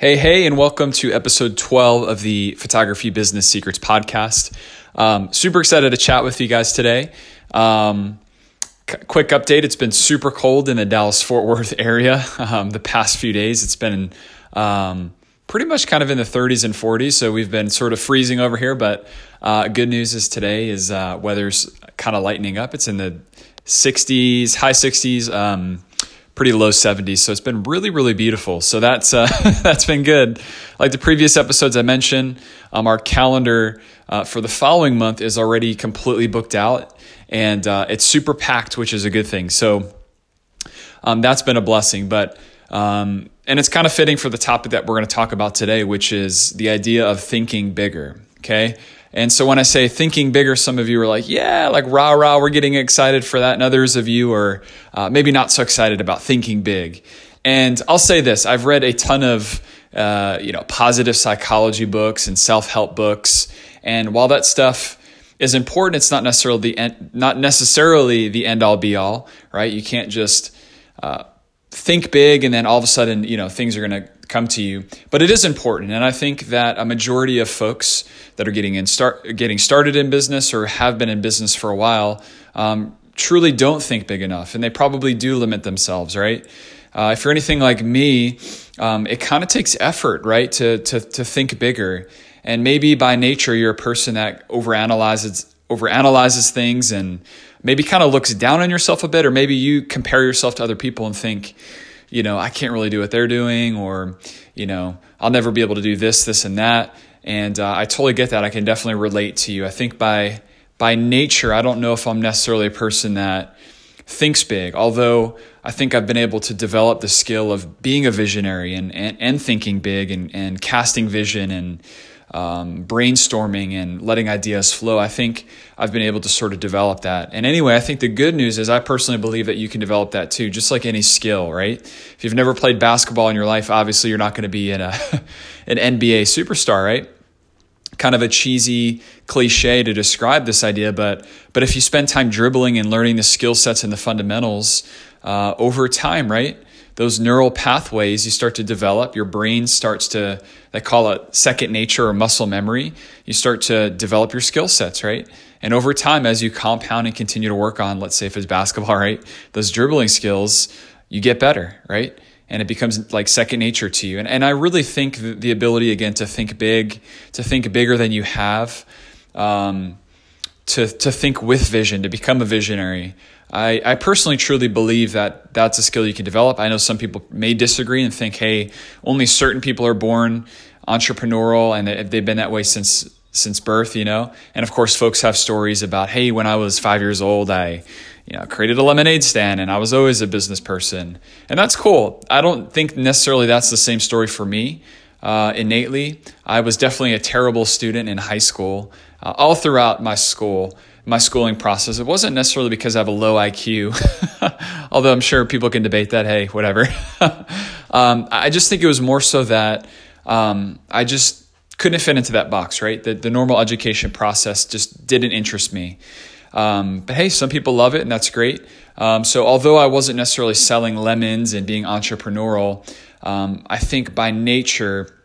Hey, hey, and welcome to episode 12 of the Photography Business Secrets podcast. Um, super excited to chat with you guys today. Um, c- quick update it's been super cold in the Dallas Fort Worth area um, the past few days. It's been um, pretty much kind of in the 30s and 40s, so we've been sort of freezing over here. But uh, good news is today is uh, weather's kind of lightening up. It's in the 60s, high 60s pretty low 70s. So it's been really, really beautiful. So that's uh, that's been good. Like the previous episodes I mentioned, um, our calendar uh, for the following month is already completely booked out, and uh, it's super packed, which is a good thing. So um, that's been a blessing. But um, and it's kind of fitting for the topic that we're going to talk about today, which is the idea of thinking bigger. Okay. And so when I say thinking bigger, some of you are like, yeah, like rah rah, we're getting excited for that. And others of you are uh, maybe not so excited about thinking big. And I'll say this I've read a ton of uh, you know positive psychology books and self help books. And while that stuff is important, it's not necessarily the end, not necessarily the end all be all, right? You can't just uh, think big and then all of a sudden you know things are going to come to you. But it is important, and I think that a majority of folks that are getting in start getting started in business or have been in business for a while um, truly don't think big enough, and they probably do limit themselves. Right? Uh, if you're anything like me, um, it kind of takes effort, right, to to to think bigger. And maybe by nature you're a person that overanalyzes overanalyzes things and maybe kind of looks down on yourself a bit, or maybe you compare yourself to other people and think, you know, I can't really do what they're doing, or, you know, I'll never be able to do this, this, and that. And uh, I totally get that. I can definitely relate to you. I think by by nature, I don't know if I'm necessarily a person that thinks big, although I think I've been able to develop the skill of being a visionary and, and, and thinking big and, and casting vision and um, brainstorming and letting ideas flow. I think I've been able to sort of develop that. And anyway, I think the good news is I personally believe that you can develop that too, just like any skill, right? If you've never played basketball in your life, obviously you're not going to be in a, an NBA superstar, right? Kind of a cheesy cliche to describe this idea, but but if you spend time dribbling and learning the skill sets and the fundamentals uh, over time, right? Those neural pathways you start to develop your brain starts to they call it second nature or muscle memory you start to develop your skill sets right? And over time as you compound and continue to work on let's say if it's basketball right those dribbling skills you get better right? And it becomes like second nature to you. And, and i really think the ability again to think big to think bigger than you have um, to, to think with vision to become a visionary I, I personally truly believe that that's a skill you can develop. I know some people may disagree and think, hey, only certain people are born entrepreneurial and they've been that way since since birth, you know. And of course, folks have stories about, hey, when I was five years old, I you know created a lemonade stand and I was always a business person, and that's cool. I don't think necessarily that's the same story for me. Uh, innately, I was definitely a terrible student in high school. Uh, all throughout my school, my schooling process. It wasn't necessarily because I have a low IQ, although I'm sure people can debate that. Hey, whatever. um, I just think it was more so that um, I just couldn't fit into that box, right? The, the normal education process just didn't interest me. Um, but hey, some people love it, and that's great. Um, so, although I wasn't necessarily selling lemons and being entrepreneurial, um, I think by nature,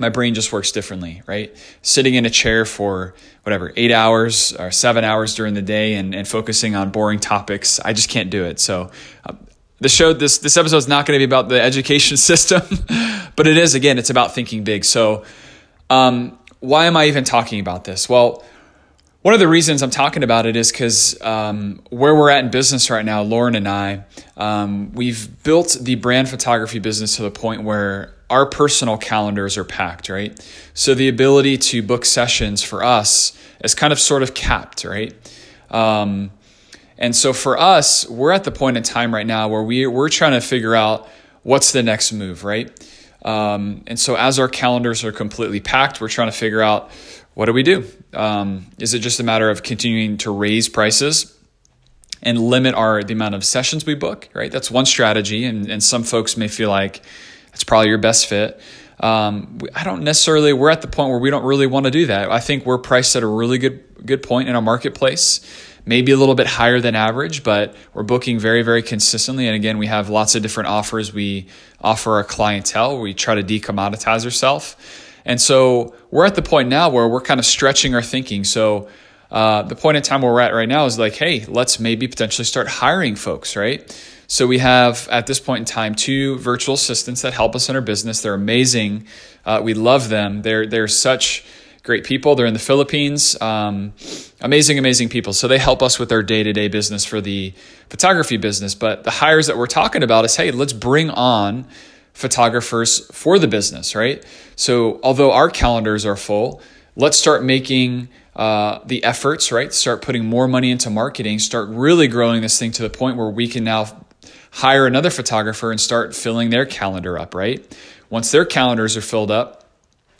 my brain just works differently, right? Sitting in a chair for whatever, eight hours or seven hours during the day and, and focusing on boring topics, I just can't do it. So, uh, the show, this, this episode is not going to be about the education system, but it is, again, it's about thinking big. So, um, why am I even talking about this? Well, one of the reasons I'm talking about it is because um, where we're at in business right now, Lauren and I, um, we've built the brand photography business to the point where our personal calendars are packed, right? So the ability to book sessions for us is kind of sort of capped, right? Um, and so for us, we're at the point in time right now where we, we're trying to figure out what's the next move, right? Um, and so as our calendars are completely packed, we're trying to figure out what do we do? Um, is it just a matter of continuing to raise prices and limit our the amount of sessions we book? Right, that's one strategy, and, and some folks may feel like it's probably your best fit. Um, I don't necessarily. We're at the point where we don't really want to do that. I think we're priced at a really good good point in our marketplace, maybe a little bit higher than average, but we're booking very, very consistently. And again, we have lots of different offers we offer our clientele. We try to decommoditize ourselves. And so we're at the point now where we're kind of stretching our thinking. So uh, the point in time where we're at right now is like, hey, let's maybe potentially start hiring folks, right? So we have at this point in time two virtual assistants that help us in our business. They're amazing. Uh, we love them. They're they're such great people. They're in the Philippines. Um, amazing, amazing people. So they help us with our day to day business for the photography business. But the hires that we're talking about is hey, let's bring on photographers for the business, right? So although our calendars are full, let's start making uh, the efforts, right? Start putting more money into marketing, start really growing this thing to the point where we can now hire another photographer and start filling their calendar up, right? Once their calendars are filled up,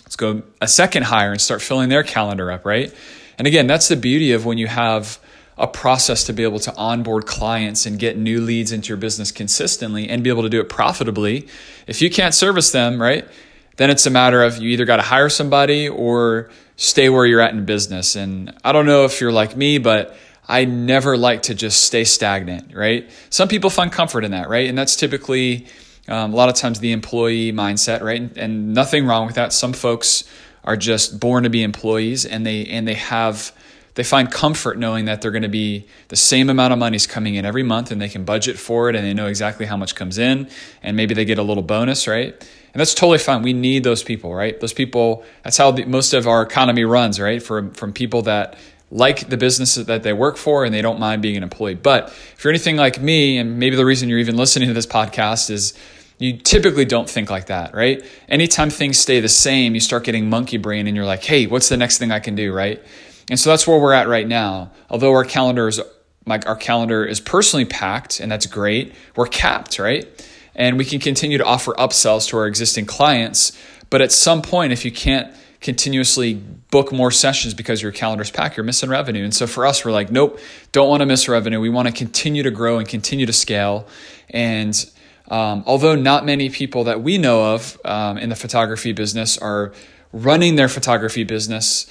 let's go a second hire and start filling their calendar up, right? And again, that's the beauty of when you have a process to be able to onboard clients and get new leads into your business consistently and be able to do it profitably. If you can't service them, right? Then it's a matter of you either got to hire somebody or stay where you're at in business. And I don't know if you're like me, but I never like to just stay stagnant, right? Some people find comfort in that, right? And that's typically um, a lot of times the employee mindset, right? And, and nothing wrong with that. Some folks are just born to be employees and they and they have they find comfort knowing that they're going to be the same amount of money is coming in every month and they can budget for it and they know exactly how much comes in and maybe they get a little bonus right and that's totally fine we need those people right those people that's how the, most of our economy runs right from from people that like the business that they work for and they don't mind being an employee. But if you're anything like me, and maybe the reason you're even listening to this podcast is you typically don't think like that, right? Anytime things stay the same, you start getting monkey brain and you're like, hey, what's the next thing I can do, right? And so that's where we're at right now. Although our calendar is like our calendar is personally packed and that's great, we're capped, right? And we can continue to offer upsells to our existing clients. But at some point, if you can't continuously book more sessions because your calendar's packed, you're missing revenue. And so for us, we're like, nope, don't want to miss revenue. We want to continue to grow and continue to scale. And um, although not many people that we know of um, in the photography business are running their photography business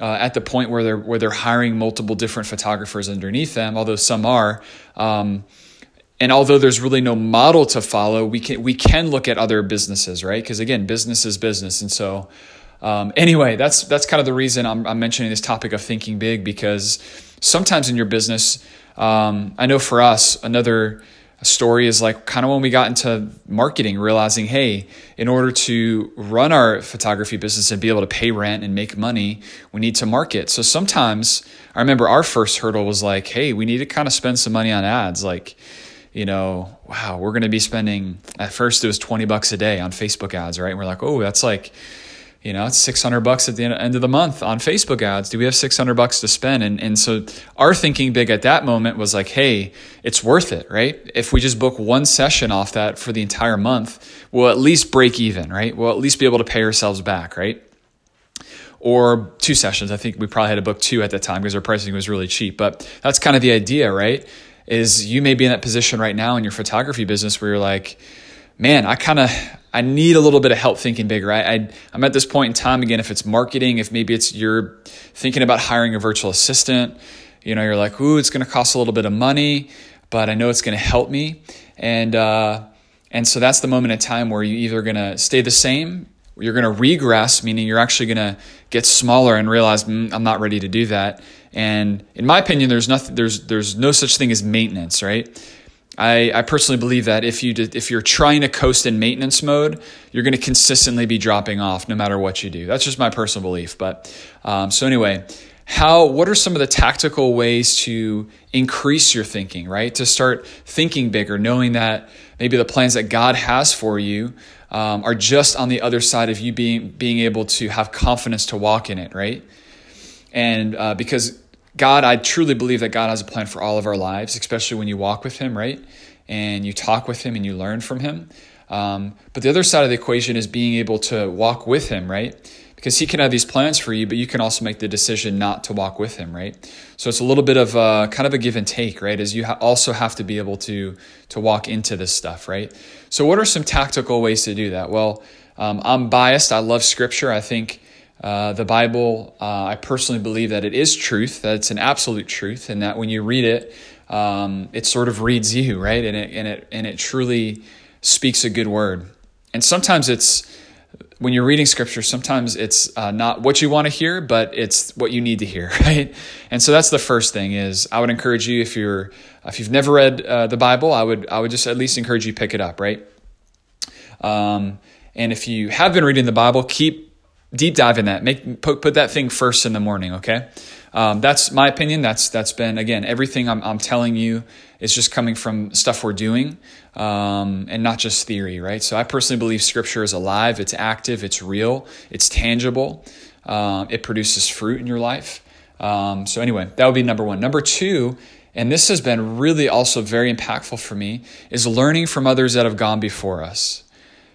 uh, at the point where they're where they're hiring multiple different photographers underneath them, although some are. Um, and although there's really no model to follow, we can we can look at other businesses, right? Because again, business is business, and so um, anyway, that's that's kind of the reason I'm, I'm, mentioning this topic of thinking big because sometimes in your business, um, I know for us another story is like kind of when we got into marketing, realizing, hey, in order to run our photography business and be able to pay rent and make money, we need to market. So sometimes I remember our first hurdle was like, hey, we need to kind of spend some money on ads, like you know, wow, we're going to be spending at first it was 20 bucks a day on Facebook ads, right? And we're like, oh, that's like you know, it's 600 bucks at the end of the month on Facebook ads. Do we have 600 bucks to spend? And, and so our thinking big at that moment was like, hey, it's worth it, right? If we just book one session off that for the entire month, we'll at least break even, right? We'll at least be able to pay ourselves back, right? Or two sessions. I think we probably had to book two at that time because our pricing was really cheap. But that's kind of the idea, right? Is you may be in that position right now in your photography business where you're like, man, I kind of I need a little bit of help thinking bigger. I, I, am at this point in time again. If it's marketing, if maybe it's you're thinking about hiring a virtual assistant, you know, you're like, ooh, it's going to cost a little bit of money, but I know it's going to help me, and uh, and so that's the moment in time where you're either going to stay the same, you're going to regress, meaning you're actually going to get smaller and realize mm, I'm not ready to do that. And in my opinion, there's nothing, there's there's no such thing as maintenance, right? I, I personally believe that if you did, if you're trying to coast in maintenance mode, you're going to consistently be dropping off no matter what you do. That's just my personal belief. But um, so anyway, how what are some of the tactical ways to increase your thinking? Right to start thinking bigger, knowing that maybe the plans that God has for you um, are just on the other side of you being being able to have confidence to walk in it. Right, and uh, because God, I truly believe that God has a plan for all of our lives, especially when you walk with Him, right? And you talk with Him and you learn from Him. Um, but the other side of the equation is being able to walk with Him, right? Because He can have these plans for you, but you can also make the decision not to walk with Him, right? So it's a little bit of a, kind of a give and take, right? As you ha- also have to be able to to walk into this stuff, right? So what are some tactical ways to do that? Well, um, I'm biased. I love Scripture. I think Uh, the Bible, uh, I personally believe that it is truth, that it's an absolute truth, and that when you read it, um, it sort of reads you, right? And it, and, it, and it truly speaks a good word. And sometimes it's, when you're reading scripture, sometimes it's uh, not what you want to hear, but it's what you need to hear, right? And so that's the first thing is I would encourage you if you're if you've never read uh, the Bible, I would I would just at least encourage you pick it up, right? Um, and if you have been reading the Bible, keep deep dive in that. Make put, put that thing first in the morning, okay? Um, that's my opinion. That's that's been again everything I'm, I'm telling you is just coming from stuff we're doing um, and not just theory, right? So I personally believe Scripture is alive, it's active, it's real, it's tangible, uh, it produces fruit in your life. Um, so, anyway, that would be number one. Number two, and this has been really also very impactful for me, is learning from others that have gone before us.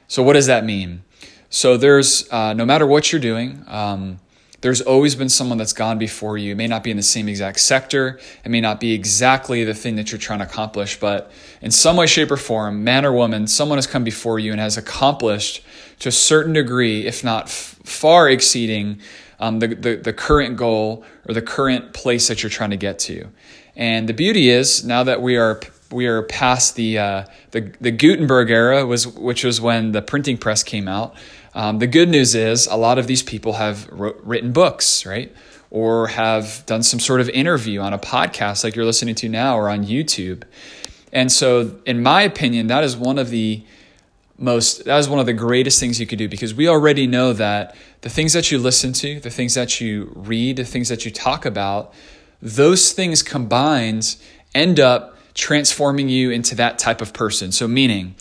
So, what does that mean? So, there's uh, no matter what you're doing, um, there's always been someone that's gone before you. It may not be in the same exact sector, it may not be exactly the thing that you're trying to accomplish, but in some way, shape, or form, man or woman, someone has come before you and has accomplished to a certain degree, if not f- far exceeding um, the, the, the current goal or the current place that you're trying to get to. And the beauty is, now that we are we are past the, uh, the the Gutenberg era, was which was when the printing press came out. Um, the good news is a lot of these people have wrote, written books, right? Or have done some sort of interview on a podcast like you're listening to now or on YouTube. And so, in my opinion, that is one of the most, that is one of the greatest things you could do because we already know that the things that you listen to, the things that you read, the things that you talk about, those things combined end up transforming you into that type of person. So, meaning,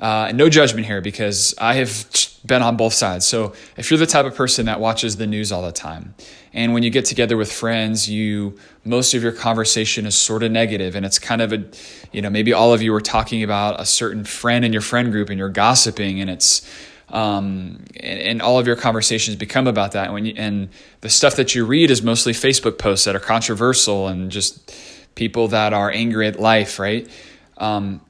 uh, no judgment here because I have been on both sides. So if you're the type of person that watches the news all the time, and when you get together with friends, you most of your conversation is sort of negative, and it's kind of a, you know, maybe all of you are talking about a certain friend in your friend group, and you're gossiping, and it's, um, and, and all of your conversations become about that. When you, and the stuff that you read is mostly Facebook posts that are controversial and just people that are angry at life, right? Um,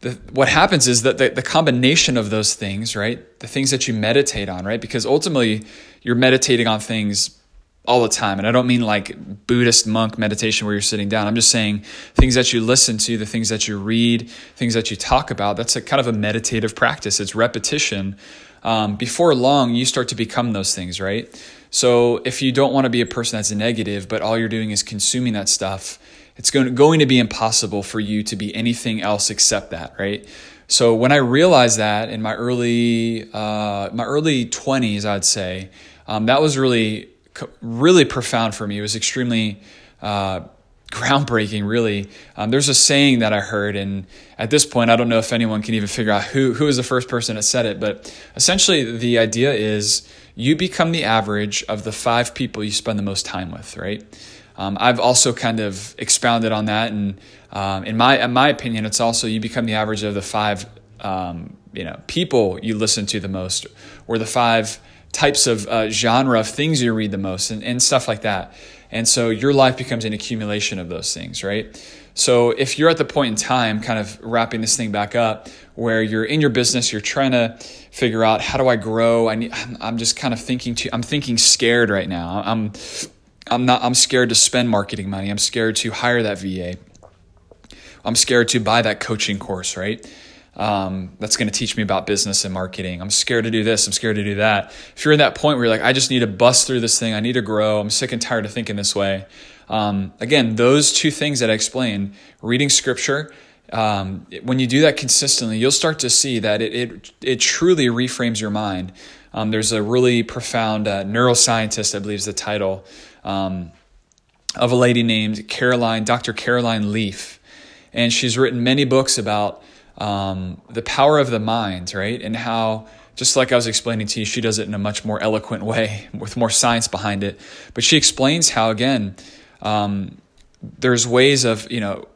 the, what happens is that the, the combination of those things, right? The things that you meditate on, right? Because ultimately you're meditating on things all the time. And I don't mean like Buddhist monk meditation where you're sitting down. I'm just saying things that you listen to, the things that you read, things that you talk about. That's a kind of a meditative practice. It's repetition. Um, before long, you start to become those things, right? So if you don't want to be a person that's negative, but all you're doing is consuming that stuff, it's going to, going to be impossible for you to be anything else except that, right? So when I realized that in my early uh, my early twenties, I'd say um, that was really really profound for me. It was extremely uh, groundbreaking, really. Um, there's a saying that I heard, and at this point, I don't know if anyone can even figure out who who was the first person that said it, but essentially, the idea is you become the average of the five people you spend the most time with, right? Um, I've also kind of expounded on that, and um, in my in my opinion, it's also you become the average of the five um, you know people you listen to the most, or the five types of uh, genre of things you read the most, and, and stuff like that. And so your life becomes an accumulation of those things, right? So if you're at the point in time, kind of wrapping this thing back up, where you're in your business, you're trying to figure out how do I grow? I need, I'm just kind of thinking too, I'm thinking scared right now. I'm I'm not I'm scared to spend marketing money. I'm scared to hire that VA. I'm scared to buy that coaching course, right? Um, that's going to teach me about business and marketing. I'm scared to do this. I'm scared to do that. If you're in that point where you're like, I just need to bust through this thing. I need to grow. I'm sick and tired of thinking this way. Um, again, those two things that I explained, reading scripture, um, when you do that consistently, you'll start to see that it, it, it truly reframes your mind. Um, there's a really profound uh, neuroscientist, I believe is the title, um, of a lady named Caroline, Dr. Caroline Leaf. And she's written many books about um, the power of the mind, right? And how, just like I was explaining to you, she does it in a much more eloquent way with more science behind it. But she explains how, again, um, there's ways of, you know,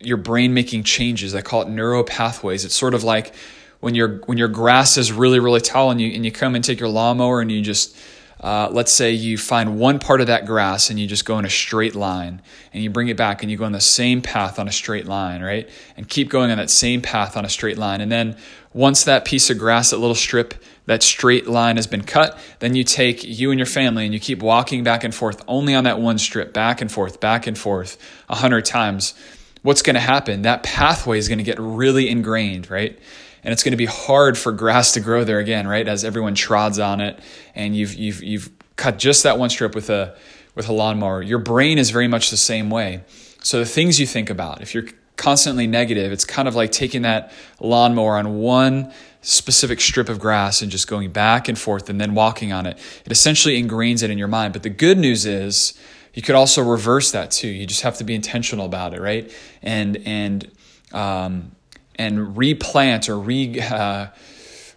your brain making changes. I call it neural pathways. It's sort of like when your when your grass is really really tall and you and you come and take your lawnmower and you just uh, let's say you find one part of that grass and you just go in a straight line and you bring it back and you go on the same path on a straight line, right? And keep going on that same path on a straight line. And then once that piece of grass, that little strip that straight line has been cut, then you take you and your family and you keep walking back and forth only on that one strip, back and forth, back and forth, a hundred times. What's going to happen? That pathway is going to get really ingrained, right? And it's going to be hard for grass to grow there again, right? As everyone trods on it, and you've you've you've cut just that one strip with a with a lawnmower. Your brain is very much the same way. So the things you think about, if you're constantly negative, it's kind of like taking that lawnmower on one specific strip of grass and just going back and forth and then walking on it. It essentially ingrains it in your mind. But the good news is you could also reverse that too. You just have to be intentional about it, right? And and um, and replant or re uh,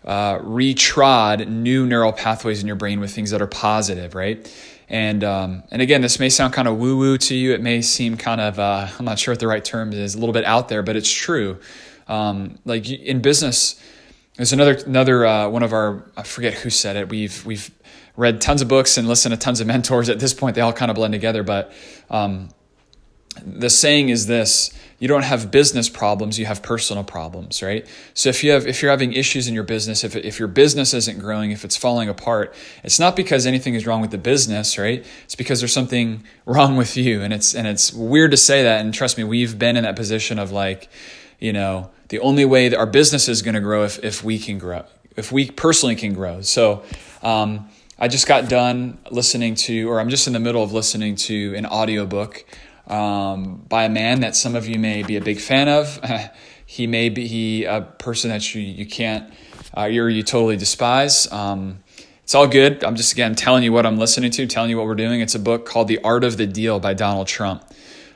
uh, retrod new neural pathways in your brain with things that are positive, right? And um, and again, this may sound kind of woo woo to you. It may seem kind of uh, I'm not sure what the right term is, a little bit out there, but it's true. Um, like in business, there's another another uh, one of our I forget who said it. We've we've read tons of books and listened to tons of mentors. At this point, they all kind of blend together. But um, the saying is this: you don't have business problems, you have personal problems, right? So if you have if you're having issues in your business, if if your business isn't growing, if it's falling apart, it's not because anything is wrong with the business, right? It's because there's something wrong with you, and it's and it's weird to say that. And trust me, we've been in that position of like, you know the only way that our business is going to grow if, if we can grow, if we personally can grow. So um, I just got done listening to, or I'm just in the middle of listening to an audiobook um, by a man that some of you may be a big fan of. he may be a person that you, you can't, uh, you you totally despise. Um, it's all good. I'm just, again, telling you what I'm listening to, telling you what we're doing. It's a book called The Art of the Deal by Donald Trump.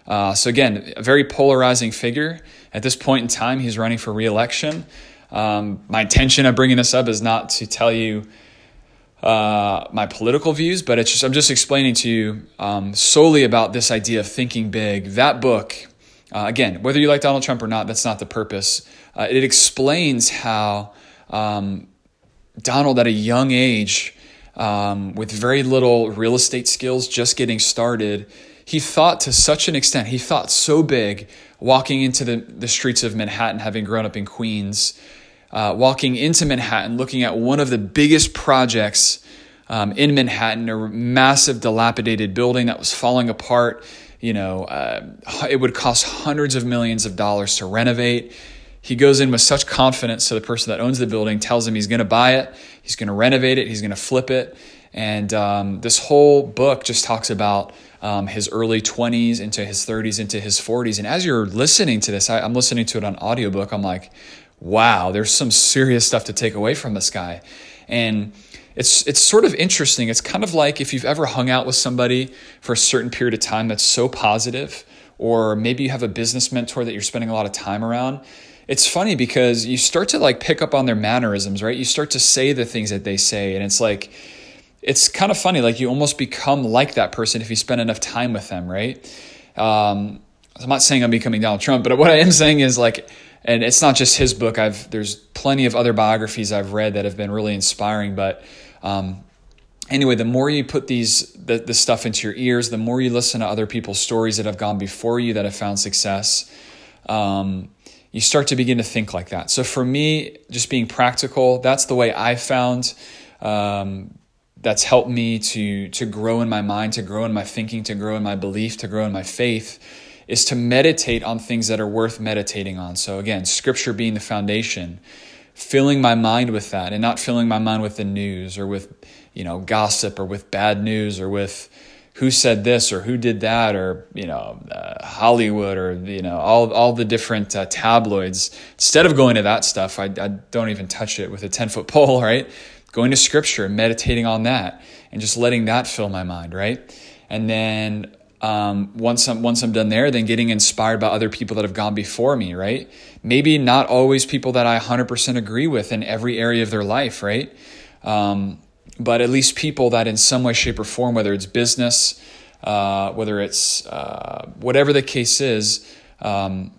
Uh, so, again, a very polarizing figure. At this point in time, he's running for reelection. Um, my intention of bringing this up is not to tell you uh, my political views, but it's just I'm just explaining to you um, solely about this idea of thinking big. That book, uh, again, whether you like Donald Trump or not, that's not the purpose. Uh, it explains how um, Donald, at a young age, um, with very little real estate skills, just getting started, he thought to such an extent, he thought so big, walking into the, the streets of Manhattan, having grown up in Queens, uh, walking into Manhattan, looking at one of the biggest projects um, in Manhattan, a massive dilapidated building that was falling apart. You know, uh, it would cost hundreds of millions of dollars to renovate. He goes in with such confidence to the person that owns the building, tells him he's going to buy it, he's going to renovate it, he's going to flip it. And um, this whole book just talks about um, his early 20s into his 30s into his 40s. And as you're listening to this, I, I'm listening to it on audiobook. I'm like, wow, there's some serious stuff to take away from this guy. And it's it's sort of interesting. It's kind of like if you've ever hung out with somebody for a certain period of time that's so positive, or maybe you have a business mentor that you're spending a lot of time around. It's funny because you start to like pick up on their mannerisms, right? You start to say the things that they say, and it's like it's kind of funny. Like you almost become like that person if you spend enough time with them, right? Um, I'm not saying I'm becoming Donald Trump, but what I am saying is like, and it's not just his book. I've there's plenty of other biographies I've read that have been really inspiring. But um, anyway, the more you put these the, the stuff into your ears, the more you listen to other people's stories that have gone before you that have found success. Um, you start to begin to think like that. So for me, just being practical, that's the way I found um, that's helped me to to grow in my mind, to grow in my thinking, to grow in my belief, to grow in my faith is to meditate on things that are worth meditating on. So again, scripture being the foundation, filling my mind with that and not filling my mind with the news or with, you know, gossip or with bad news or with who said this or who did that or you know uh, Hollywood or you know all all the different uh, tabloids. Instead of going to that stuff, I, I don't even touch it with a ten foot pole. Right, going to scripture, meditating on that, and just letting that fill my mind, right? And then um, once I'm once I'm done there, then getting inspired by other people that have gone before me, right? Maybe not always people that I 100% agree with in every area of their life, right? Um, but at least people that in some way, shape, or form, whether it's business, uh, whether it's uh, whatever the case is, um,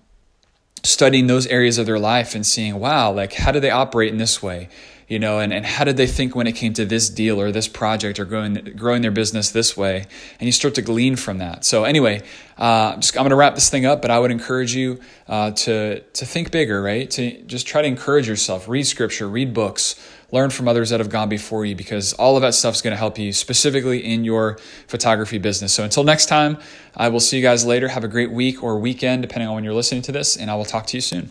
studying those areas of their life and seeing, wow, like how do they operate in this way? You know, and, and how did they think when it came to this deal or this project or growing, growing their business this way? And you start to glean from that. So anyway, uh, just, I'm going to wrap this thing up, but I would encourage you uh, to, to think bigger, right? To just try to encourage yourself, read scripture, read books, learn from others that have gone before you because all of that stuff is going to help you specifically in your photography business. So until next time, I will see you guys later. Have a great week or weekend, depending on when you're listening to this, and I will talk to you soon.